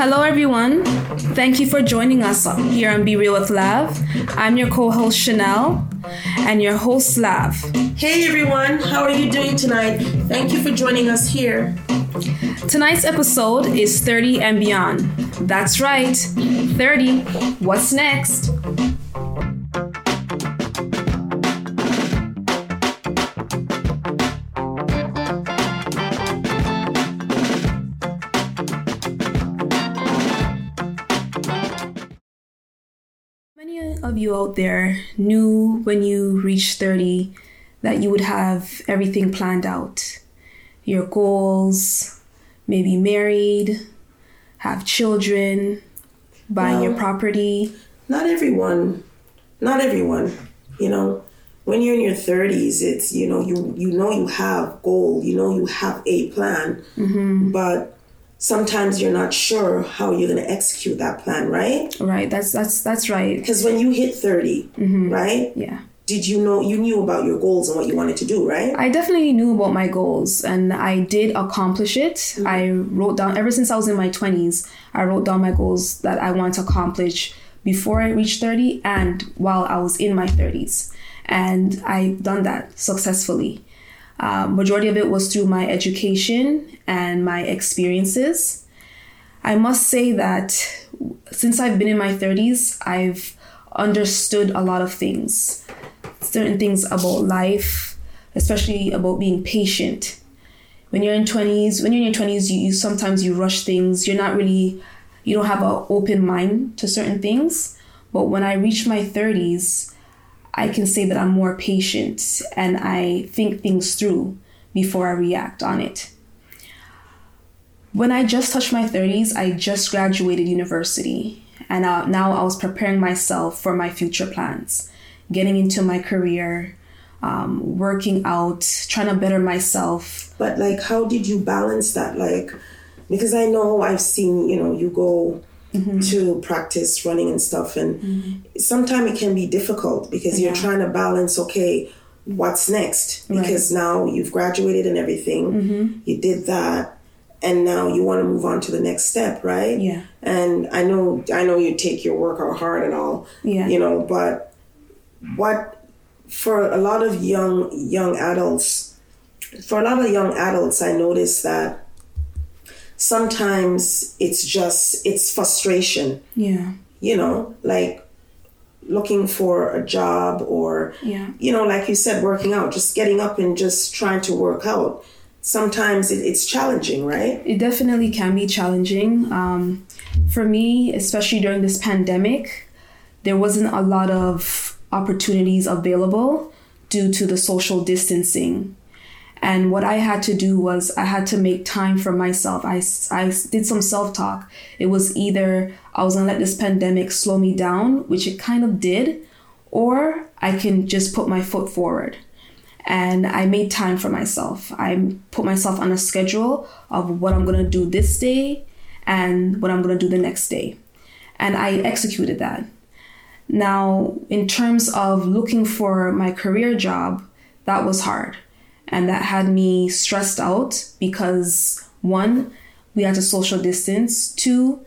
Hello, everyone. Thank you for joining us here on Be Real with Lav. I'm your co host, Chanel, and your host, Lav. Hey, everyone. How are you doing tonight? Thank you for joining us here. Tonight's episode is 30 and Beyond. That's right, 30. What's next? Of you out there knew when you reached 30 that you would have everything planned out your goals, maybe married, have children, buying your property. Not everyone, not everyone, you know. When you're in your 30s, it's you know you you know you have goal, you know you have a plan, mm-hmm. but sometimes you're not sure how you're going to execute that plan, right? Right, that's that's that's right. Because when you hit 30, mm-hmm. right? Yeah. Did you know you knew about your goals and what you wanted to do, right? I definitely knew about my goals and I did accomplish it. Mm-hmm. I wrote down ever since I was in my 20s, I wrote down my goals that I want to accomplish before I reached 30 and while I was in my 30s. And I've done that successfully. Uh, majority of it was through my education and my experiences. I must say that since I've been in my 30s, I've understood a lot of things. Certain things about life, especially about being patient. When you're in 20s, when you're in your 20s, you, you sometimes you rush things. You're not really, you don't have an open mind to certain things. But when I reach my 30s, I can say that I'm more patient and I think things through before I react on it. When I just touched my 30s, I just graduated university and uh, now I was preparing myself for my future plans, getting into my career, um, working out, trying to better myself. But like, how did you balance that? Like, because I know I've seen, you know, you go Mm-hmm. to practice running and stuff, and mm-hmm. sometimes it can be difficult because you're trying to balance. Okay, what's next? Because now you've graduated and everything, mm-hmm. you did that, and now you want to move on to the next step, right? Yeah. And I know, I know you take your work out hard and all, Yeah. you know, but what for a lot of young young adults for a lot of young adults i notice that sometimes it's just it's frustration Yeah. you know like looking for a job or Yeah. you know like you said working out just getting up and just trying to work out sometimes it, it's challenging right It definitely can be challenging. Um, for me, especially during this pandemic, there wasn't a lot of opportunities available due to the social distancing. And what I had to do was I had to make time for myself. I, I did some self talk. It was either I was gonna let this pandemic slow me down, which it kind of did, or I can just put my foot forward and I made time for myself. I put myself on a schedule of what I'm gonna do this day and what I'm gonna do the next day. And I executed that. Now, in terms of looking for my career job, that was hard. And that had me stressed out because one, we had to social distance. Two,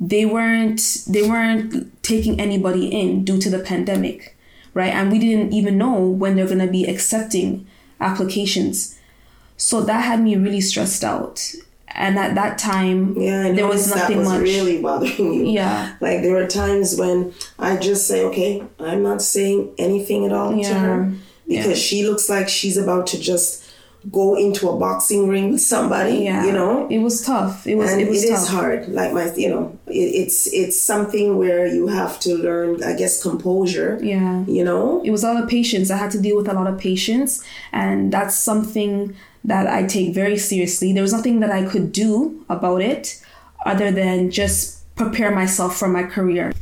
they weren't they weren't taking anybody in due to the pandemic right? And we didn't even know when they're going to be accepting applications. So that had me really stressed out. And at that time yeah there was nothing that was much. really bothering you. Yeah. Like there were times when I just say, okay, I'm not saying anything at all to her because she looks like she's about to just go into a boxing ring with somebody. yeah You know, it was tough it was and it was it is hard. Like my, you know, it, it's it's something where you have to learn, I guess, composure. yeah You know, it was a lot of patience. I had to deal with a lot of patience, and that's something that I take very seriously. There was nothing that I could do about it other than just prepare myself for my career.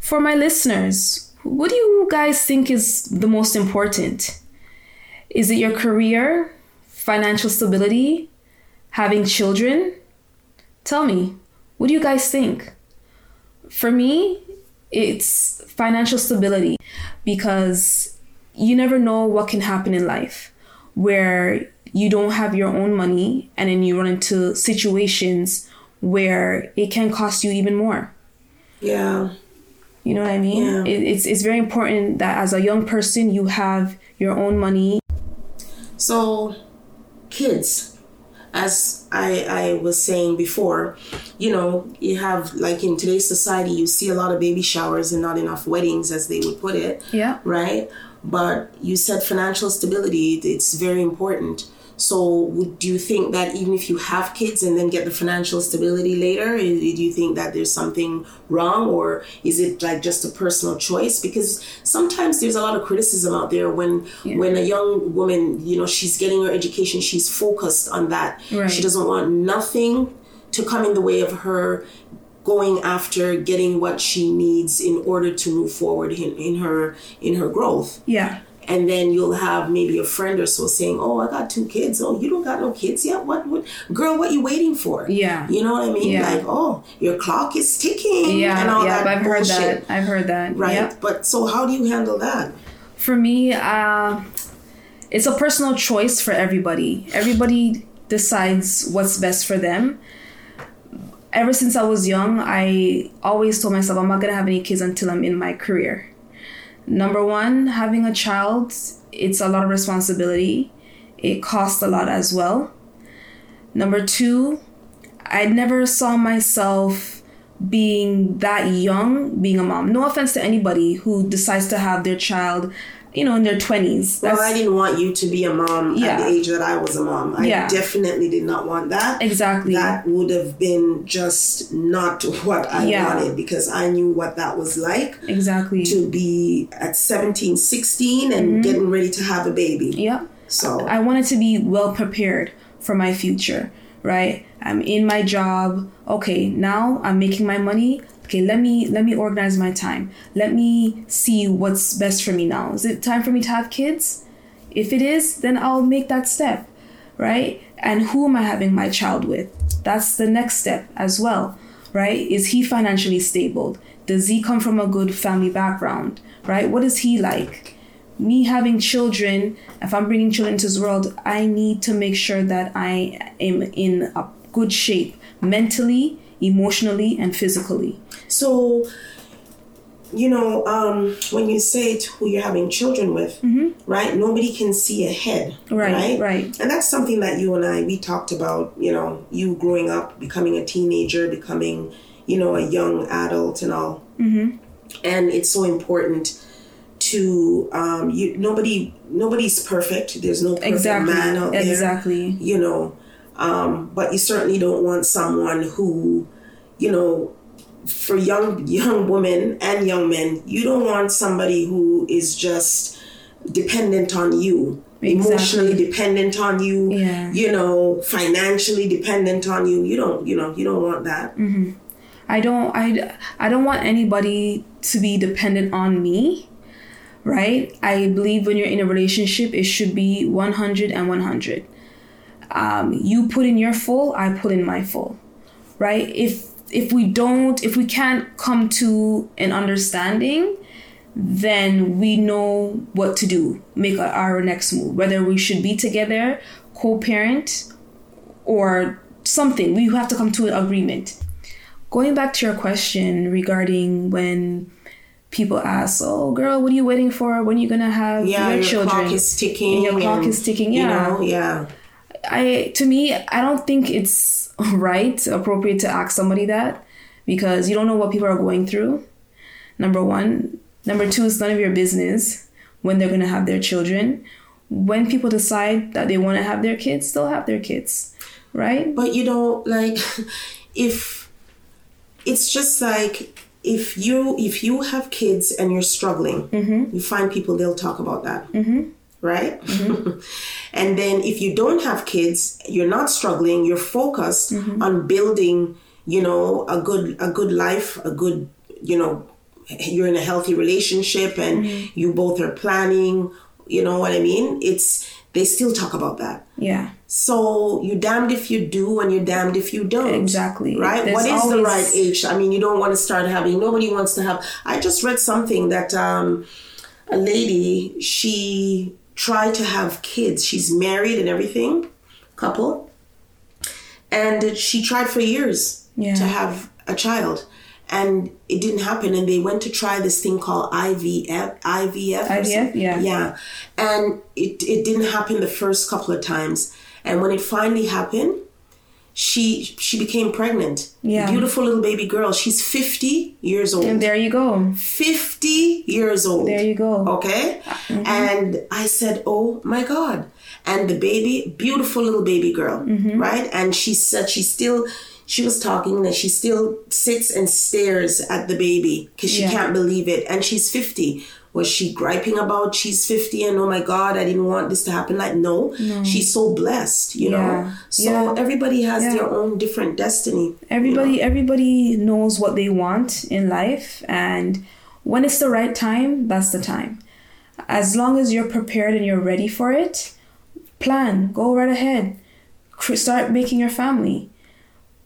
For my listeners, what do you guys think is the most important? Is it your career, financial stability, having children? Tell me, what do you guys think? For me, it's financial stability because you never know what can happen in life where you don't have your own money and then you run into situations where it can cost you even more. Yeah. You know what I mean? Yeah. It, it's it's very important that as a young person you have your own money. So, kids, as I I was saying before, you know, you have like in today's society, you see a lot of baby showers and not enough weddings, as they would put it. Yeah. Right. But you said financial stability; it's very important. So, would, do you think that even if you have kids and then get the financial stability later, do you think that there's something wrong, or is it like just a personal choice? Because sometimes there's a lot of criticism out there when when a young woman, you know, she's getting her education, she's focused on that. Right. She doesn't want nothing to come in the way of her going after getting what she needs in order to move forward in, in her in her growth Yeah. And then you'll have maybe a friend or so saying, "Oh, I got two kids. Oh, you don't got no kids yet. What? What? Girl, what you waiting for? Yeah. you know what I mean? Yeah. Like, oh, your clock is ticking. Yeah, and all yeah, that I've heard that. I've heard that. Right. Yep. But so, how do you handle that? For me, uh, it's a personal choice for everybody. Everybody decides what's best for them. Ever since I was young, I always told myself I'm not gonna have any kids until I'm in my career. Number one, having a child, it's a lot of responsibility. It costs a lot as well. Number two, I never saw myself being that young being a mom. No offense to anybody who decides to have their child, you know, in their 20s. Well, I didn't want you to be a mom at the age that I was a mom. I Yeah. definitely did not want that. exactly. That would have been just not what I Yeah. wanted because I knew what that was like exactly. to be at 17, 16 and Mm-hmm. getting ready to have a baby. Yep. So, I wanted to be well prepared for my future, right? I'm in my job. Okay, now I'm making my money. Okay, let me let me organize my time. Let me see what's best for me now. Is it time for me to have kids? If it is, then I'll make that step, right? And who am I having my child with? That's the next step as well, right? Is he financially stable? Does he come from a good family background, right? What is he like? me having children, if I'm bringing children into this world, I need to make sure that I am in a good shape mentally, emotionally, and physically. So you know, um, when you say to who you're having children with, right? Nobody can see ahead, Mm-hmm. Right, right? right. And that's something that you and I we talked about. You know, you growing up, becoming a teenager, becoming, you know, a young adult, and all. Mm-hmm. And it's so important to um, you. Nobody, nobody's perfect. There's no perfect Exactly. man out there. Exactly. You know, um, but you certainly don't want someone who, you know, for young young women and young men, you don't want somebody who is just dependent on you, Exactly. emotionally dependent on you, Yeah. you know, financially dependent on you. You don't, you know, you don't want that. I don't I I don't want anybody to be dependent on me. Right? I believe when you're in a relationship it should be 100 and 100. Um, you put in your full, I put in my full. Right? If if we don't if we can't come to an understanding, then we know what to do, make our, next move, whether we should be together, co-parent or something. We have to come to an agreement. Going back to your question regarding when people ask, "Oh, girl, what are you waiting for? When are you gonna have Yeah, your, your, children?" clock is ticking. Your clock and, is ticking. You Yeah, know, yeah. I to me, I don't think it's right, appropriate to ask somebody that because you don't know what people are going through. Number one, number two, it's none of your business when they're gonna have their children. When people decide that they want to have their kids, they'll have their kids, right? But you know, like if it's just like if you if you have kids and you're struggling, Mm-hmm. you find people they'll talk about that. Right? Mm-hmm. and then if you don't have kids, you're not struggling, you're focused Mm-hmm. on building, you know, a good a good life, a good, you know, you're in a healthy relationship and Mm-hmm. you both are planning, you know what I mean? It's they still talk about that. Yeah. So you're damned if you do and you're damned if you don't. Exactly. Right? There's what is the right age? I mean, you don't want to start having nobody wants to have I just read something that um a lady, she tried to have kids. She's married and everything, couple. And she tried for years Yeah. to have a child. And it didn't happen, and they went to try this thing called IVF. IVF. IVF, yeah. Yeah, and it it didn't happen the first couple of times, and when it finally happened, she she became pregnant. Yeah. beautiful little baby girl. She's fifty years old. And there you go. 50 years old. There you go. Okay? Mm-hmm. And I said, Oh my God. And the baby, beautiful little baby girl, mm-hmm. right? And she said she still, she was talking that she still sits and stares at the baby because she Yeah. can't believe it. And she's 50. Was she griping about she's 50 and oh my God, I didn't want this to happen? Like, no, she's so blessed, you know? So Yeah. everybody has Yeah. their own different destiny. Everybody everybody knows what they want in life and when it's the right time, that's the time. As long as you're prepared and you're ready for it, plan, go right ahead. Start making your family.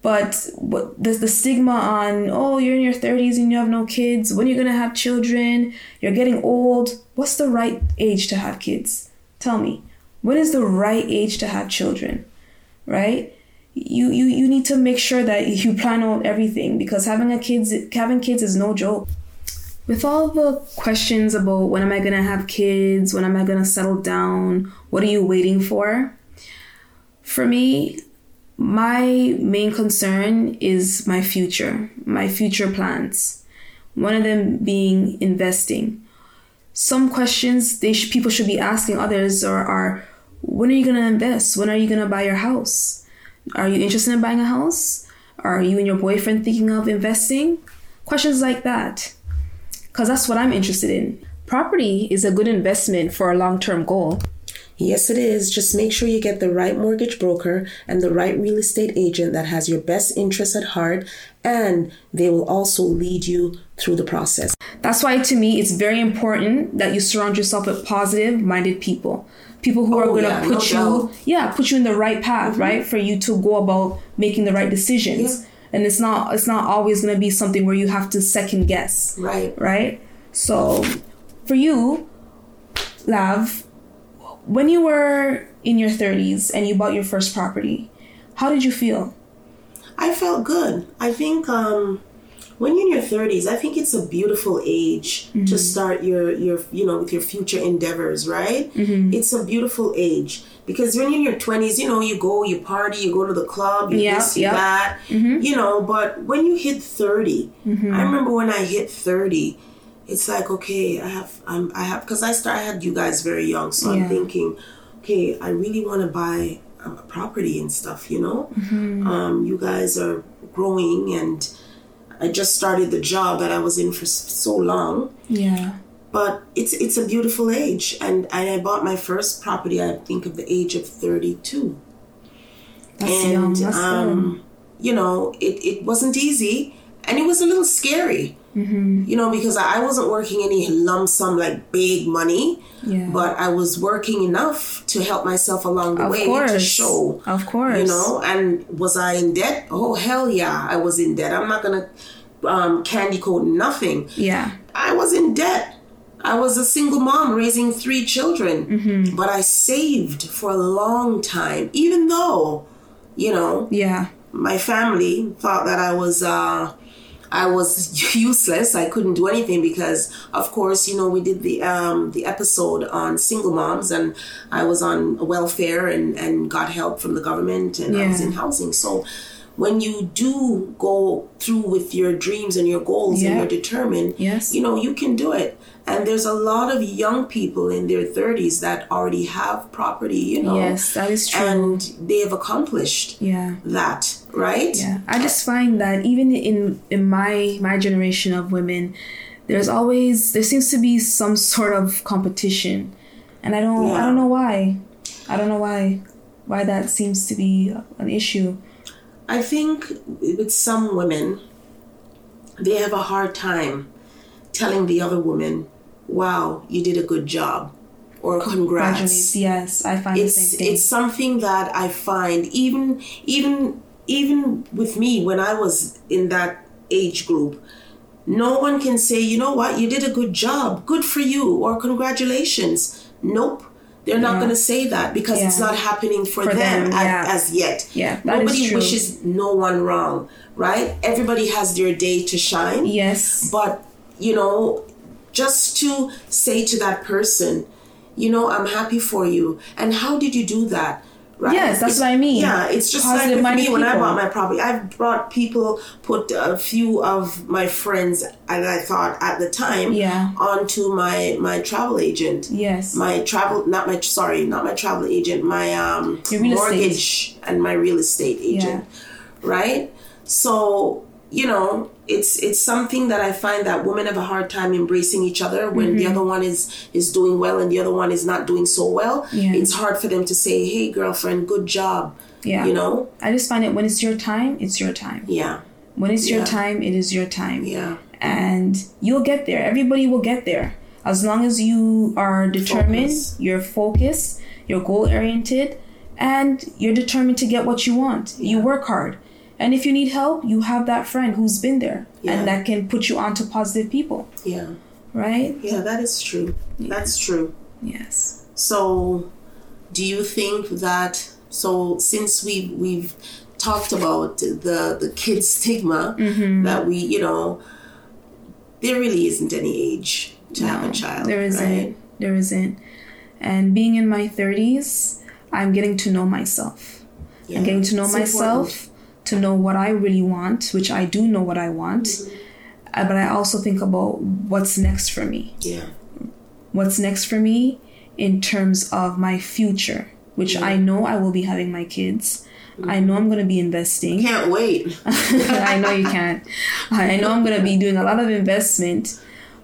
But what the, the stigma on, oh, you're in your 30s and you have no kids, when are you're going to have children, you're getting old. What's the right age to have kids? Tell me. When is the right age to have children? Right? You, you you need to make sure that you plan out everything because having a kids having kids is no joke. With all the questions about when am I gonna have kids, when am I gonna settle down, what are you waiting for? For me, my main concern is my future, my future plans. One of them being investing. Some questions they sh- people should be asking others are, are when are you going to invest? When are you going to buy your house? Are you interested in buying a house? Are you and your boyfriend thinking of investing? Questions like that. Because that's what I'm interested in. Property is a good investment for a long term goal. Yes, it is. Just make sure you get the right mortgage broker and the right real estate agent that has your best interests at heart, and they will also lead you through the process. That's why, to me, it's very important that you surround yourself with positive minded people. People who are Oh, going to yeah, put no you, doubt. yeah, put you in the right path, mm-hmm. right, for you to go about making the right decisions. Yeah. And it's not, it's not always going to be something where you have to second guess. Right. right? So, for you, Lav, when you were in your 30s and you bought your first property, how did you feel? I felt good. I think um, when you're in your 30s, I think it's a beautiful age to mm-hmm. start your your you know with your future endeavors, right? Mm-hmm. It's a beautiful age because when you're in your 20s, you know, you go, you party, you go to the club, you Yeah, this, you yeah. that, mm-hmm. you know. But when you hit 30, I remember when I hit 30. It's like okay, I have, I'm, I have, because I start, I had you guys very young, so Yeah. I'm thinking, okay, I really want to buy a property and stuff, you know. Um, you guys are growing, and I just started the job that I was in for so long. Yeah. But it's it's a beautiful age, and I bought my first property. I think of the age of thirty two, That's and young. That's um, you know, it it wasn't easy, and it was a little scary. Mm-hmm. You know, because I wasn't working any lump sum like big money, Yeah. but I was working enough to help myself along the Of way to show Of course. you know and was i in debt oh hell yeah i was in debt i'm not gonna um, candy coat nothing Yeah. i was in debt i was a single mom raising three children Mm-hmm. but i saved for a long time even though you know Yeah. my family thought that i was uh I was useless. I couldn't do anything because, of course, you know, we did the um, the episode on single moms, and I was on welfare and and got help from the government, and I was in housing. So, when you do go through with your dreams and your goals, and Yeah. you're determined, Yes. you know, you can do it. And there's a lot of young people in their 30s that already have property, you know, Yes, that is true. and they have accomplished yeah. that, right? Yeah. I just find that even in in my my generation of women, there's always there seems to be some sort of competition, and I don't I don't know why. I don't know why why that seems to be an issue. I think with some women, they have a hard time telling the other woman, "Wow, you did a good job," or "Congrats." Yes, I find It's the same thing. it's something that I find even even even with me when I was in that age group. No one can say, you know what, you did a good job, good for you, or congratulations. Nope. They're not Yeah. going to say that because it's not happening for, For them, them, yeah. as yet. Yeah, Nobody wishes no one wrong, right? Everybody has their day to shine. Yes. But, you know, just to say to that person, you know, I'm happy for you. And how did you do that? Right? Yes, that's It's- what I mean. Yeah, it's just like with me when I bought my property. I've brought people, put a few of my friends, and I thought at the time, Yeah. onto my my travel agent. Yes. My travel, not my sorry, not my travel agent. My um real estate. mortgage and my real estate agent. Right. So you know, it's it's something that I find that women have a hard time embracing each other when Mm-hmm. the other one is is doing well and the other one is not doing so well. Yeah. It's hard for them to say, "Hey, girlfriend, good job." Yeah. You know. I just find it when it's your time, it's your time. Yeah. When it's your Yeah. time, it is your time. Yeah. And you'll get there. Everybody will get there. As long as you are determined, Focus. you're focused, you're goal oriented, and you're determined to get what you want. You work hard. And if you need help, you have that friend who's been there Yeah. and that can put you onto positive people, Yeah. right? Yeah. That is true. That's true. Yes. So, do you think that so since we we've talked about the the kid stigma Mm-hmm. that we you know there really isn't any age to have a child. There isn't. right? There isn't. And being in my 30s, I'm getting to know myself. Yeah. I'm getting to know myself, important. To know what I really want, which I do know what I want. Uh, But I also think about what's next for me. Yeah. What's next for me in terms of my future, which I know I will be having my kids. I know I'm going to be investing. Can't wait. I know you can't. I know I'm going to be doing a lot of investment,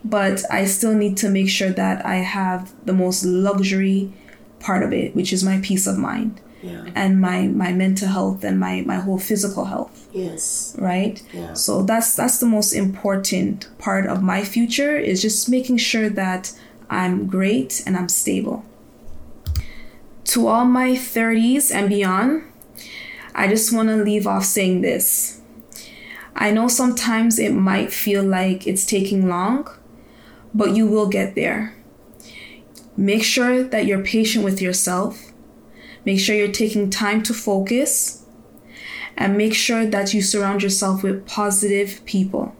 but I still need to make sure that I have the most luxury part of it, which is my peace of mind Yeah. and my my mental health and my my whole physical health, Yes. right? Yeah. So that's that's the most important part of my future is just making sure that I'm great and I'm stable. To all my 30s and beyond, I just want to leave off saying this. I know sometimes it might feel like it's taking long, but you will get there. Make sure that you're patient with yourself. Make sure you're taking time to focus. And make sure that you surround yourself with positive people.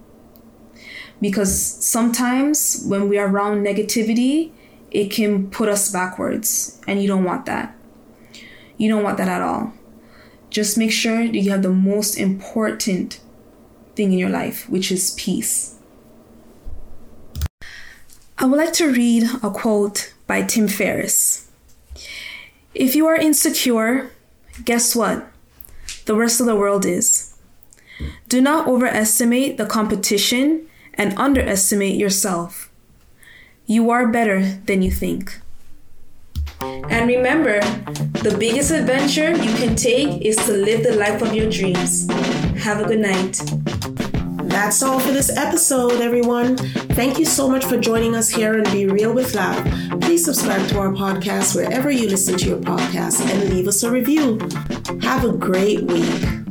Because sometimes when we are around negativity, it can put us backwards. And you don't want that. You don't want that at all just make sure that you have the most important thing in your life, which is peace. I would like to read a quote by Tim Ferriss. If you are insecure, guess what? The rest of the world is. Do not overestimate the competition and underestimate yourself. You are better than you think. And remember, the biggest adventure you can take is to live the life of your dreams. Have a good night. That's all for this episode, everyone. Thank you so much for joining us here and Be Real with Lav. Please subscribe to our podcast wherever you listen to your podcast and leave us a review. Have a great week.